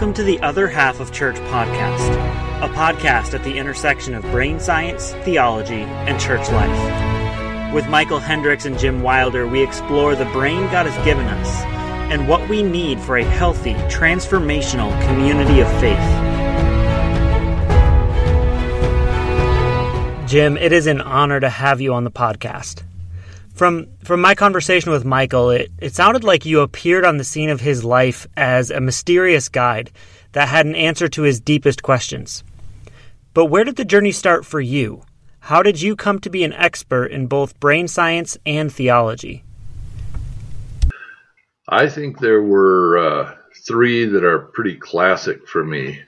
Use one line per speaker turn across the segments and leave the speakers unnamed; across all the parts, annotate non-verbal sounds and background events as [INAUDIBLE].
Welcome to the Other Half of Church podcast, a podcast at the intersection of brain science, theology, and church life. With Michael Hendricks and Jim Wilder, we explore the brain God has given us and what we need for a healthy, transformational community of faith. Jim, it is an honor to have you on the podcast. From from my conversation with Michael, it, it sounded like you appeared on the scene of his life as a mysterious guide that had an answer to his deepest questions. But where did the journey start for you? How did you come to be an expert in both brain science and theology?
I think there were uh, three that are pretty classic for me.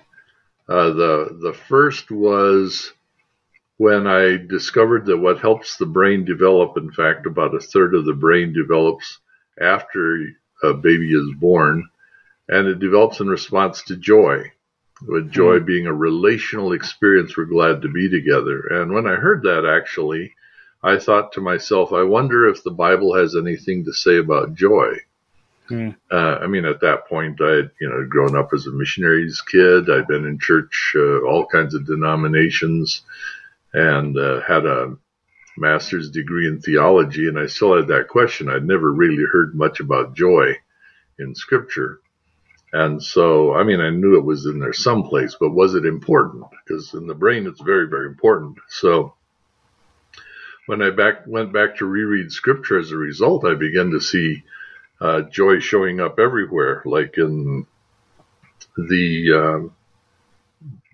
Uh, the the first was when I discovered that what helps the brain develop, in fact, about a third of the brain develops after a baby is born, and it develops in response to joy, with joy mm-hmm. being a relational experience we're glad to be together. And when I heard that, actually, I thought to myself, I wonder if the Bible has anything to say about joy. Mm. Uh, I mean, at that point, I had you know grown up as a missionary's kid. I'd been in church, uh, all kinds of denominations, and uh, had a master's degree in theology, and I still had that question. I'd never really heard much about joy in Scripture. And so, I mean, I knew it was in there someplace, but was it important? Because in the brain, it's very, very important. So, when I back went back to reread Scripture as a result, I began to see uh, joy showing up everywhere, like in the uh,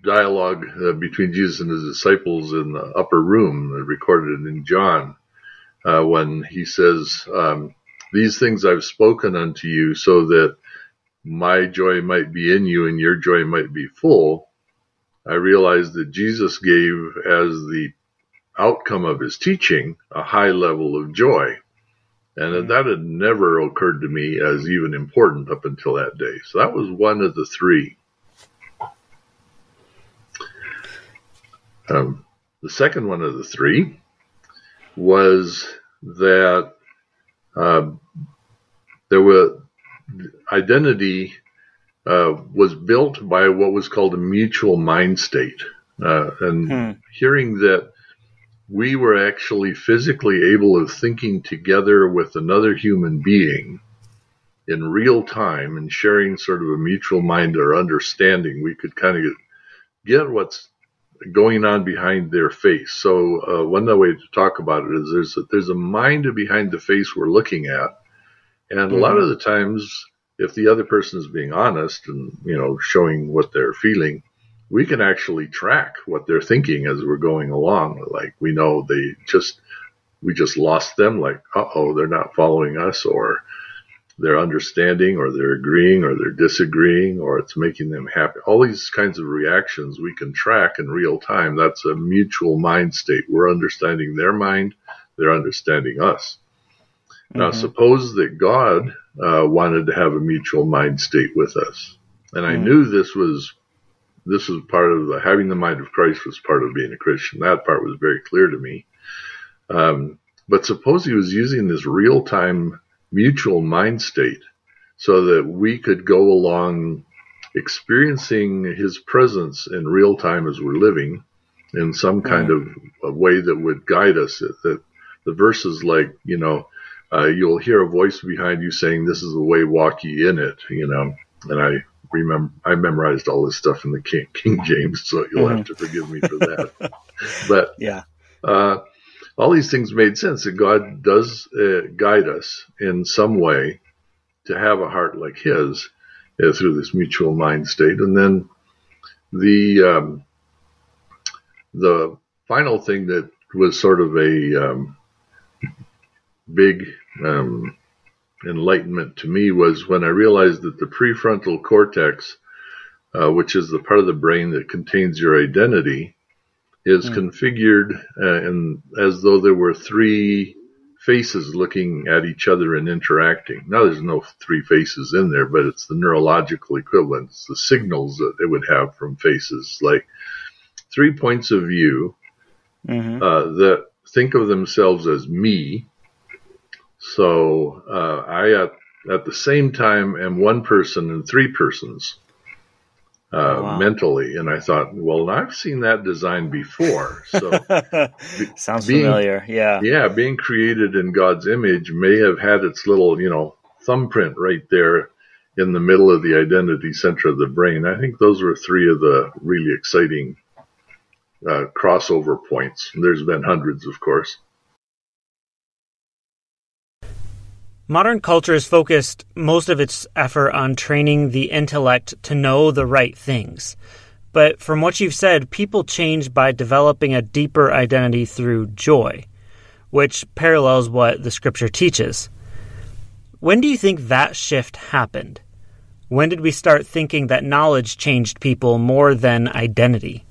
dialogue uh, between Jesus and his disciples in the upper room, uh, recorded in John, uh, when he says, um, These things I've spoken unto you so that my joy might be in you and your joy might be full. I realized that Jesus gave as the outcome of his teaching a high level of joy. And that had never occurred to me as even important up until that day. So that was one of the three. Um, the second one of the three was that uh, there were identity uh, was built by what was called a mutual mind state, uh, and hmm. hearing that we were actually physically able of thinking together with another human being in real time and sharing sort of a mutual mind or understanding, we could kind of get, get what's going on behind their face. So uh, one way to talk about it is there's a, there's a mind behind the face we're looking at, and mm-hmm. a lot mm-hmm. of the times, if the other person is being honest and you know showing what they're feeling, we can actually track what they're thinking as we're going along. Like we know they just we just lost them. Like uh oh, they're not following us, or they're understanding or they're agreeing or they're disagreeing or it's making them happy. All these kinds of reactions we can track in real time. That's a mutual mind state. We're understanding their mind, they're understanding us. Mm-hmm. Now, suppose that God uh, wanted to have a mutual mind state with us, and I mm-hmm. knew this was this was part of the having the mind of Christ was part of being a Christian. That part was very clear to me. Um, but suppose he was using this real time mutual mind state so that we could go along experiencing his presence in real time as we're living in some kind of a way that would guide us. That the verses like, you know, uh, you'll hear a voice behind you saying, "This is the way, walk ye in it." You know, and I remember I memorized all this stuff in the King, King James, so you'll mm-hmm. have to forgive me for that. but [LAUGHS]
yeah,
uh, all these things made sense that God does uh, guide us in some way to have a heart like His uh, through this mutual mind state. And then the um, the final thing that was sort of a um, big um, enlightenment to me was when I realized that the prefrontal cortex, uh, which is the part of the brain that contains your identity, is mm. configured uh, and as though there were three faces looking at each other and interacting. Now there's no three faces in there, but it's the neurological equivalent. It's the signals that it would have from faces, like three points of view mm-hmm. uh, that think of themselves as me. So uh, I at at the same time am one person and three persons. Uh, oh, wow. mentally. And I thought, well, I've seen that design before. So [LAUGHS]
sounds being, familiar. Yeah.
Yeah. Being created in God's image may have had its little, you know, thumbprint right there in the middle of the identity center of the brain. I think those were three of the really exciting uh, crossover points. There's been hundreds, of course.
Modern culture has focused most of its effort on training the intellect to know the right things. But from what you've said, people change by developing a deeper identity through joy, which parallels what the scripture teaches. When do you think that shift happened? When did we start thinking that knowledge changed people more than identity?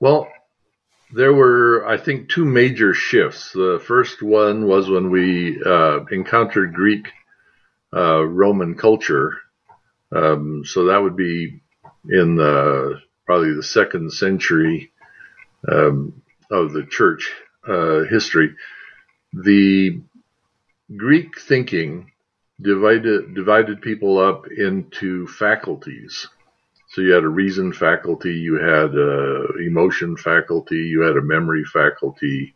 Well, there were, I think, two major shifts. The first one was when we uh, encountered Greek uh, Roman culture. Um, so that would be in the, probably the second century um, of the church uh, history. The Greek thinking divided divided people up into faculties. So you had a reason faculty, you had a emotion faculty, you had a memory faculty,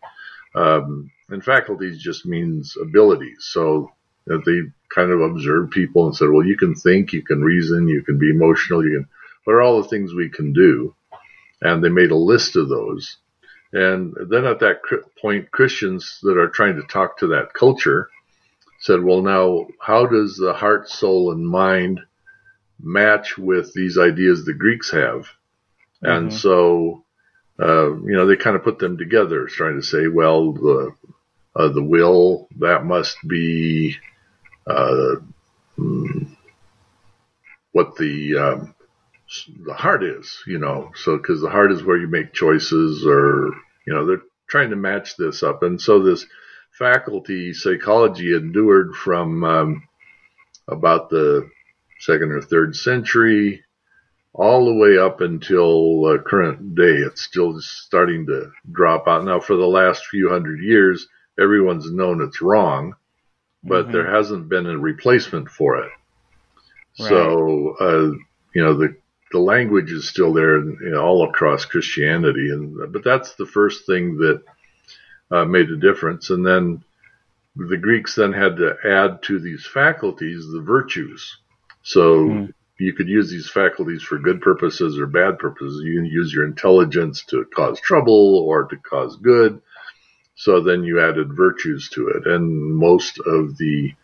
um, and faculties just means abilities. So that they kind of observed people and said, well, you can think, you can reason, you can be emotional, you can. What are all the things we can do? And they made a list of those. And then at that point, Christians that are trying to talk to that culture said, well, now, how does the heart, soul, and mind match with these ideas the Greeks have. And mm-hmm. so, uh, you know, they kind of put them together, trying to say, well, the uh, the will that must be uh, mm, what the um, the heart is, you know. So because the heart is where you make choices, or you know, they're trying to match this up, and so this faculty psychology endured from um, about the second or third century, all the way up until uh, current day. It's still starting to drop out. Now, for the last few hundred years, everyone's known it's wrong, but mm-hmm. there hasn't been a replacement for it. Right. So, uh, you know, the the language is still there you know, all across Christianity, and but that's the first thing that uh, made a difference. And then the Greeks then had to add to these faculties the virtues. So mm. you could use these faculties for good purposes or bad purposes. You can use your intelligence to cause trouble or to cause good. So then you added virtues to it. And most of the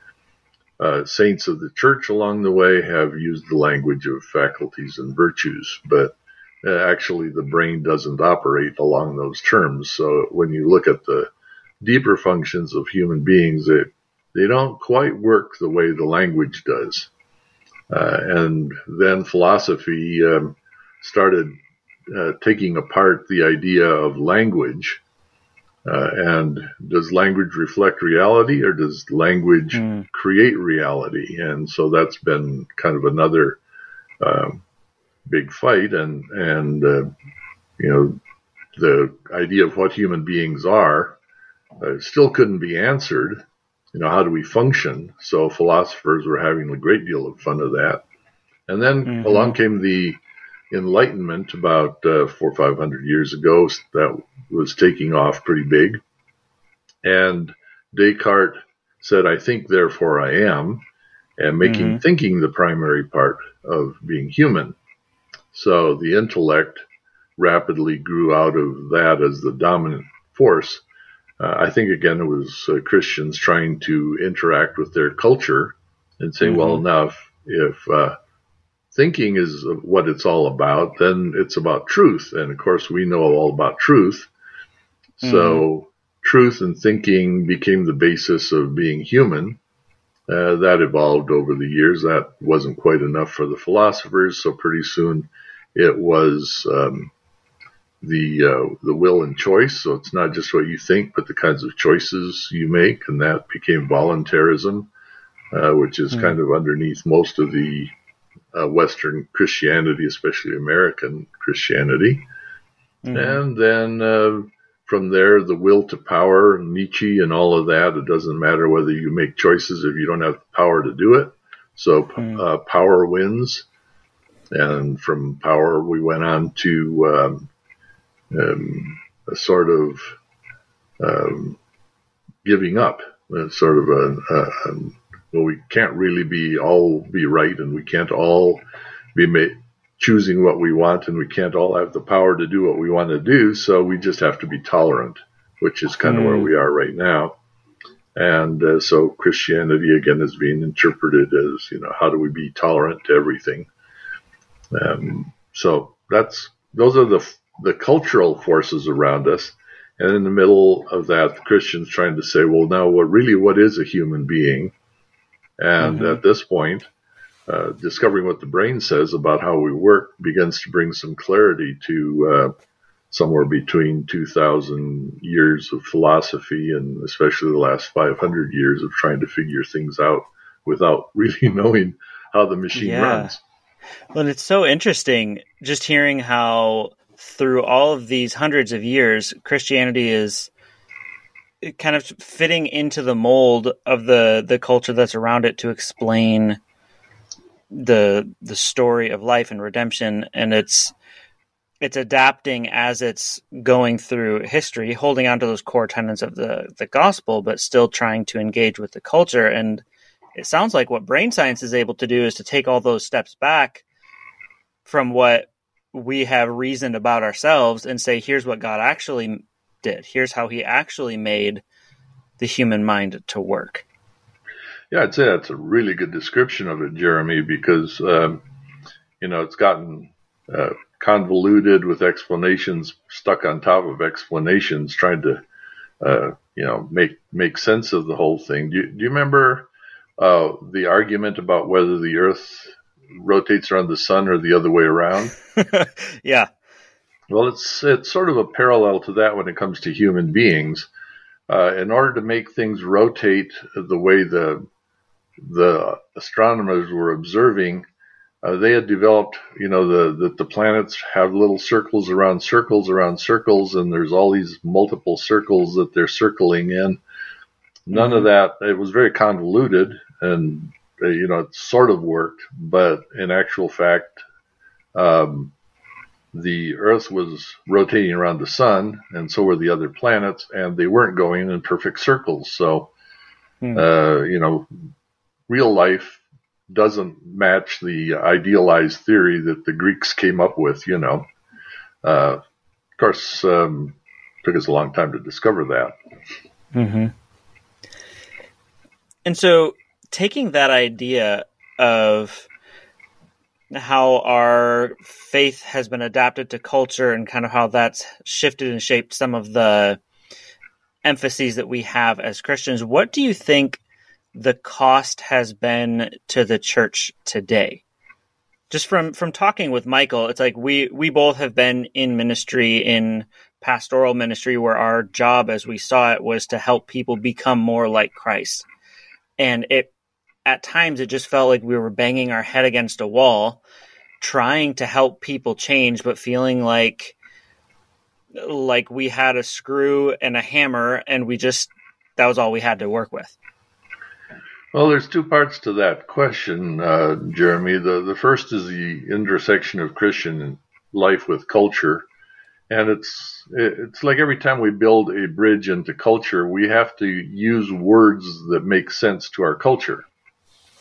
uh, saints of the church along the way have used the language of faculties and virtues, but uh, actually the brain doesn't operate along those terms. So when you look at the deeper functions of human beings, they, they don't quite work the way the language does. Uh, and then philosophy um, started uh, taking apart the idea of language. Uh, and does language reflect reality or does language mm. create reality? And so that's been kind of another um, big fight. And, and uh, you know, the idea of what human beings are uh, still couldn't be answered you know, how do we function? So philosophers were having a great deal of fun of that. And then mm-hmm. along came the Enlightenment about uh, four or five hundred years ago. That was taking off pretty big. And Descartes said, I think, therefore I am, and making mm-hmm. thinking the primary part of being human. So the intellect rapidly grew out of that as the dominant force uh, I think again it was uh, Christians trying to interact with their culture and saying, mm-hmm. well, now if, if uh, thinking is what it's all about, then it's about truth, and of course we know all about truth. Mm-hmm. So truth and thinking became the basis of being human. Uh, that evolved over the years. That wasn't quite enough for the philosophers, so pretty soon it was. Um, the uh, the will and choice. So it's not just what you think, but the kinds of choices you make, and that became voluntarism, uh, which is mm. kind of underneath most of the uh, Western Christianity, especially American Christianity. Mm. And then uh, from there, the will to power, Nietzsche, and all of that. It doesn't matter whether you make choices if you don't have the power to do it. So mm. uh, power wins, and from power we went on to um, um, a sort of um, giving up, a sort of a, a, a, well, we can't really be all be right, and we can't all be ma- choosing what we want, and we can't all have the power to do what we want to do. So we just have to be tolerant, which is kind mm. of where we are right now. And uh, so Christianity again is being interpreted as, you know, how do we be tolerant to everything? Um, so that's those are the the cultural forces around us, and in the middle of that, the Christians trying to say, well, now what really what is a human being? And mm-hmm. at this point, uh, discovering what the brain says about how we work begins to bring some clarity to uh, somewhere between 2,000 years of philosophy and especially the last 500 years of trying to figure things out without [LAUGHS] really knowing how the machine yeah. runs.
Well, it's so interesting just hearing how through all of these hundreds of years, Christianity is kind of fitting into the mold of the the culture that's around it to explain the the story of life and redemption and it's it's adapting as it's going through history, holding on to those core tenets of the, the gospel, but still trying to engage with the culture. And it sounds like what brain science is able to do is to take all those steps back from what we have reasoned about ourselves and say, here's what God actually did. Here's how he actually made the human mind to work.
Yeah, I'd say that's a really good description of it, Jeremy, because, um, you know, it's gotten uh, convoluted with explanations stuck on top of explanations, trying to uh, you know make make sense of the whole thing. Do you, do you remember uh, the argument about whether the Earth rotates around the sun or the other way around? [LAUGHS]
yeah.
Well, it's it's sort of a parallel to that when it comes to human beings. Uh, in order to make things rotate the way the the astronomers were observing, uh, they had developed, you know, the, the, the planets have little circles around circles around circles, and there's all these multiple circles that they're circling in. None mm-hmm. of that. It was very convoluted, and you know, it sort of worked, but in actual fact, um, the Earth was rotating around the sun, and so were the other planets, and they weren't going in perfect circles. So, mm. uh, you know, real life doesn't match the idealized theory that the Greeks came up with, you know. Uh, of course, um, took us a long time to discover that.
Mm-hmm. And so, taking that idea of how our faith has been adapted to culture and kind of how that's shifted and shaped some of the emphases that we have as Christians, what do you think the cost has been to the church today? Just from from talking with Michael, it's like we we both have been in ministry in pastoral ministry where our job as we saw it was to help people become more like Christ. And it at times it just felt like we were banging our head against a wall trying to help people change but feeling like like we had a screw and a hammer and we just that was all we had to work with.
Well, there's two parts to that question, uh, Jeremy. The the first is the intersection of Christian life with culture, and it's it's like every time we build a bridge into culture, we have to use words that make sense to our culture.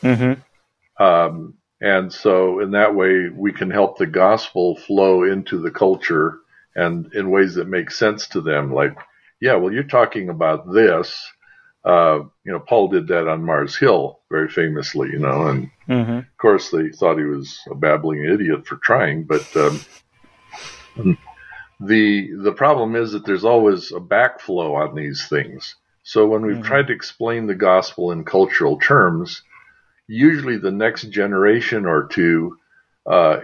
Mm-hmm.
Um, and so, in that way, we can help the gospel flow into the culture and in ways that make sense to them. Like, yeah, well, you're talking about this uh, you know, Paul did that on Mars Hill very famously, you know, and mm-hmm. of course they thought he was a babbling idiot for trying, but um, the the problem is that there's always a backflow on these things. So when we've mm-hmm. tried to explain the gospel in cultural terms, usually the next generation or two uh,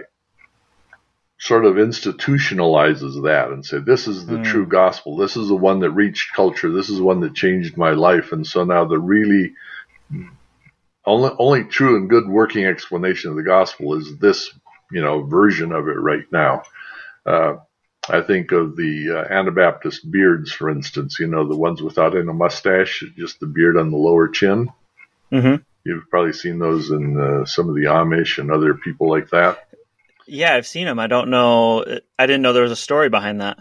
sort of institutionalizes that and say this is the mm. true gospel this is the one that reached culture this is the one that changed my life and so now the really only only true and good working explanation of the gospel is this you know version of it right now uh, I think of the uh, Anabaptist beards, for instance, you know, the ones without any mustache, just the beard on the lower chin.
Mm-hmm.
You've probably seen those in uh, some of the Amish and other people like that.
Yeah, I've seen them. I don't know. I didn't know there was a story behind that.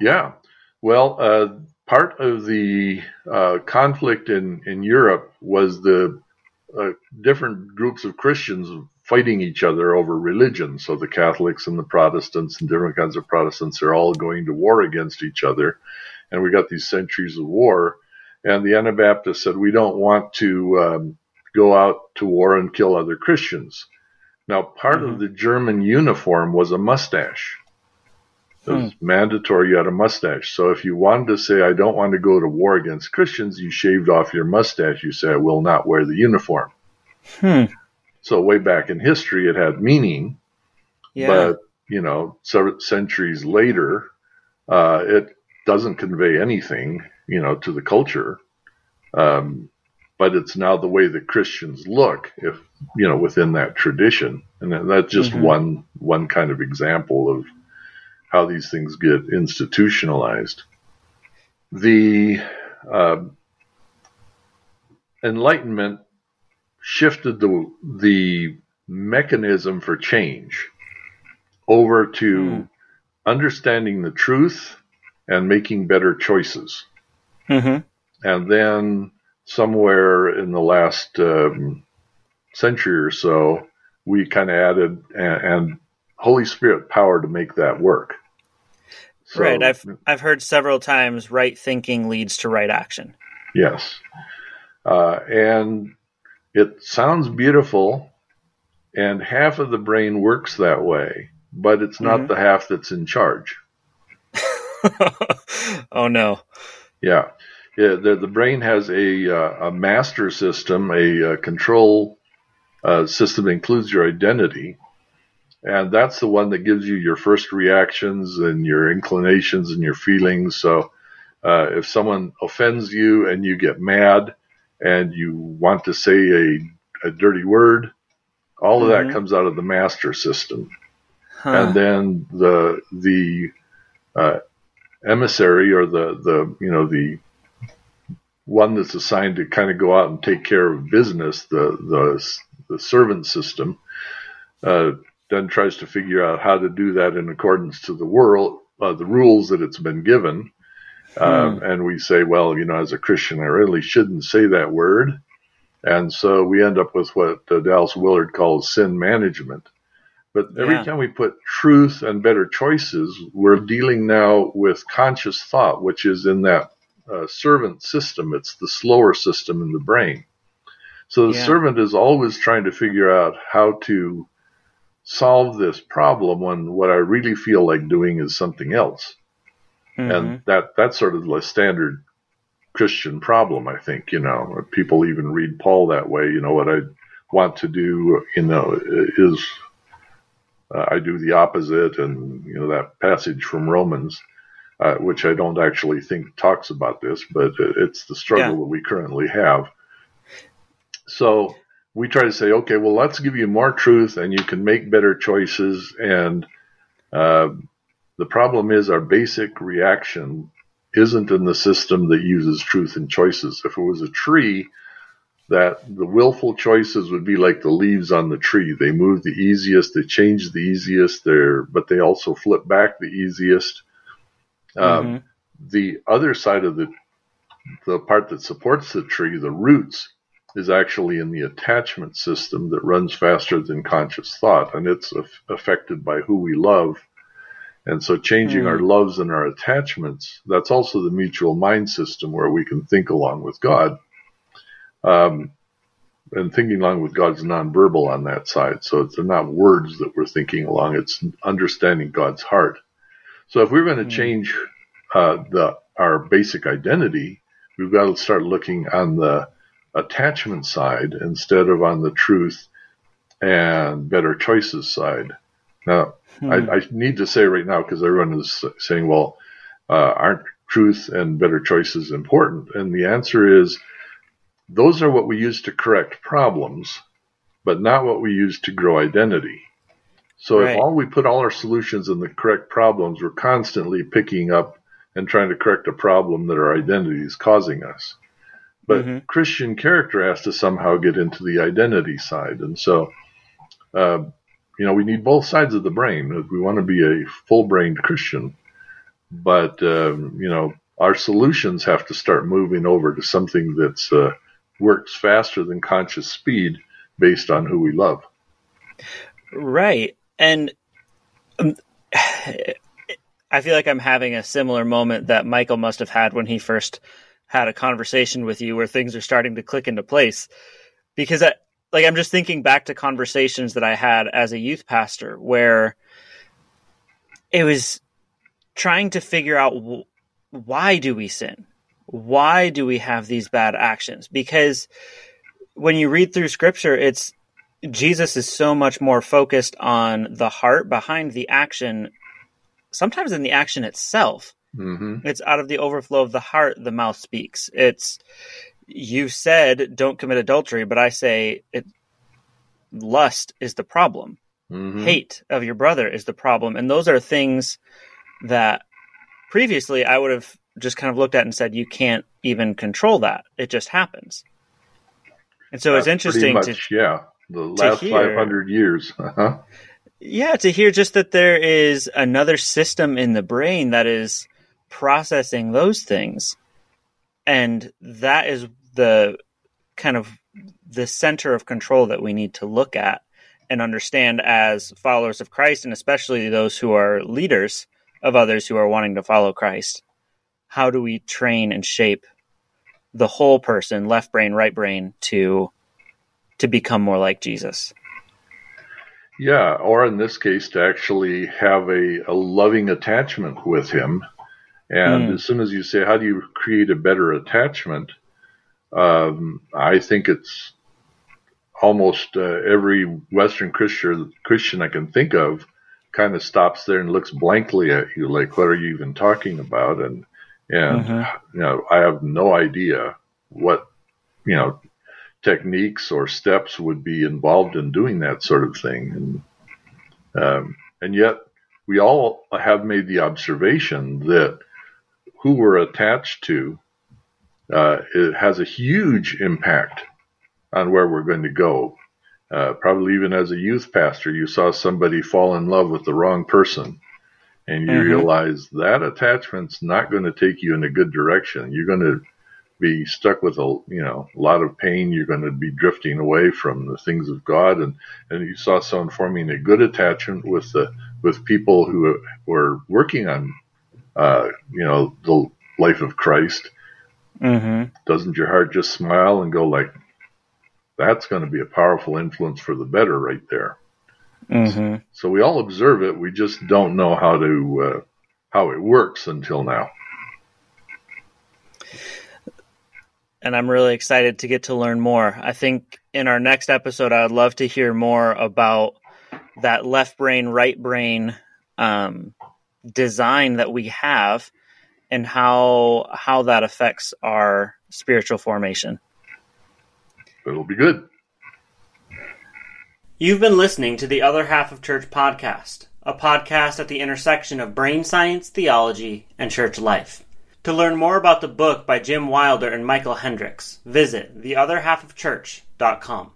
Yeah. Well, uh, part of the uh, conflict in, in Europe was the uh, different groups of Christians fighting each other over religion. So the Catholics and the Protestants and different kinds of Protestants are all going to war against each other. And we got these centuries of war. And the Anabaptists said, we don't want to um, go out to war and kill other Christians. Now, part mm-hmm. of the German uniform was a mustache. It was hmm. mandatory you had a mustache. So if you wanted to say, I don't want to go to war against Christians, you shaved off your mustache. You say, I will not wear the uniform. Hmm. So way back in history, it had meaning. Yeah. But, you know, several centuries later, uh, it doesn't convey anything, you know, to the culture. Um, but it's now the way that Christians look, if you know, within that tradition, and that's just mm-hmm. one one kind of example of how these things get institutionalized. The uh, Enlightenment shifted the the mechanism for change over to mm. understanding the truth and making better choices. Mm-hmm. And then somewhere in the last um, century or so, we kind of added and, and, Holy Spirit power to make that work.
So, right. I've I've heard several times right thinking leads to right action.
Yes, uh, and it sounds beautiful, and half of the brain works that way, but it's not mm-hmm. the half that's in charge. [LAUGHS]
oh no.
Yeah yeah, the, the brain has a, uh, a master system, a, uh, control uh, system that includes your identity. And that's the one that gives you your first reactions and your inclinations and your feelings. So uh, if someone offends you and you get mad and you want to say a, a dirty word, all of mm-hmm. that comes out of the master system. Huh. And then the the uh, emissary or the the you know the one that's assigned to kind of go out and take care of business, the the, the servant system, uh, then tries to figure out how to do that in accordance to the world, uh, the rules that it's been given. Um, hmm. and we say, well, you know, as a Christian, I really shouldn't say that word. And so we end up with what uh, Dallas Willard calls sin management. But every yeah. time we put truth and better choices, we're dealing now with conscious thought, which is in that uh, servant system. It's the slower system in the brain. So the yeah. servant is always trying to figure out how to solve this problem when what I really feel like doing is something else. Mm-hmm. And that that's sort of the standard Christian problem, I think, you know. People even read Paul that way, you know, what I want to do, you know, is uh, I do the opposite and you know that passage from Romans uh, which I don't actually think talks about this, but it's the struggle yeah. that we currently have. So we try to say, okay, well, let's give you more truth and you can make better choices. And uh, the problem is our basic reaction isn't in the system that uses truth and choices. If it was a tree, that the willful choices would be like the leaves on the tree. They move the easiest, they change the easiest, there, but they also flip back the easiest. Um, mm-hmm. The other side of the the part that supports the tree, the roots, is actually in the attachment system that runs faster than conscious thought, and it's af- affected by who we love. And so, changing mm. our loves and our attachments, that's also the mutual mind system where we can think along with God. Um, and thinking along with God's nonverbal on that side. So they're not words that we're thinking along, it's understanding God's heart. So if we're going to mm. change uh, the our basic identity, we've got to start looking on the attachment side instead of on the truth and better choices side. Now, hmm. I, I, need to say right now because everyone is saying, "Well, uh, aren't truth and better choices important?" And the answer is, those are what we use to correct problems, but not what we use to grow identity. So right. if all we put all our solutions in the correct problems, we're constantly picking up and trying to correct a problem that our identity is causing us. But mm-hmm. Christian character has to somehow get into the identity side. And so, uh, you know, we need both sides of the brain. We want to be a full brained Christian. But, um, you know, our solutions have to start moving over to something that's uh, works faster than conscious speed based on who we love.
Right. And um, [SIGHS] I feel like I'm having a similar moment that Michael must have had when he first had a conversation with you where things are starting to click into place. Because I, like I'm just thinking back to conversations that I had as a youth pastor where it was trying to figure out why do we sin? Why do we have these bad actions? Because when you read through scripture, it's Jesus is so much more focused on the heart behind the action, sometimes in the action itself. Mm-hmm. It's out of the overflow of the heart the mouth speaks. It's you said don't commit adultery, but I say it lust is the problem. Mm-hmm. Hate of your brother is the problem. And those are things that previously I would have just kind of looked at and said, you can't even control that. It just happens. And so it's interesting much,
to yeah, the last hear, 500 years. [LAUGHS] Uh-huh.
Yeah, to hear just that there is another system in the brain that is processing those things. And that is the kind of the center of control that we need to look at and understand as followers of Christ and especially those who are leaders of others who are wanting to follow Christ. How do we train and shape the whole person, left brain, right brain, to to become more like Jesus?
Yeah, or in this case, to actually have a, a loving attachment with him. And mm. as soon as you say, how do you create a better attachment? Um, I think it's almost uh, every Western Christian Christian I can think of kind of stops there and looks blankly at you, like, "What are you even talking about?" And and mm-hmm. you know, I have no idea what you know techniques or steps would be involved in doing that sort of thing, and um, and yet we all have made the observation that who we're attached to uh, it has a huge impact on where we're going to go uh, probably even as a youth pastor, you saw somebody fall in love with the wrong person, and you mm-hmm. realize that attachment's not going to take you in a good direction. You're going to be stuck with a you know a lot of pain. You're going to be drifting away from the things of God, and and you saw someone forming a good attachment with the with people who were working on uh, you know the life of Christ. Mm-hmm. Doesn't your heart just smile and go like, that's going to be a powerful influence for the better right there. Mm-hmm. So we all observe it. We just don't know how to uh, how it works until now.
And I'm really excited to get to learn more. I think in our next episode, I would love to hear more about that left brain, right brain um, design that we have, and how how that affects our spiritual formation.
It'll be good.
You've been listening to the Other Half of Church podcast, a podcast at the intersection of brain science, theology, and church life. To learn more about the book by Jim Wilder and Michael Hendricks, visit theotherhalfofchurch.com.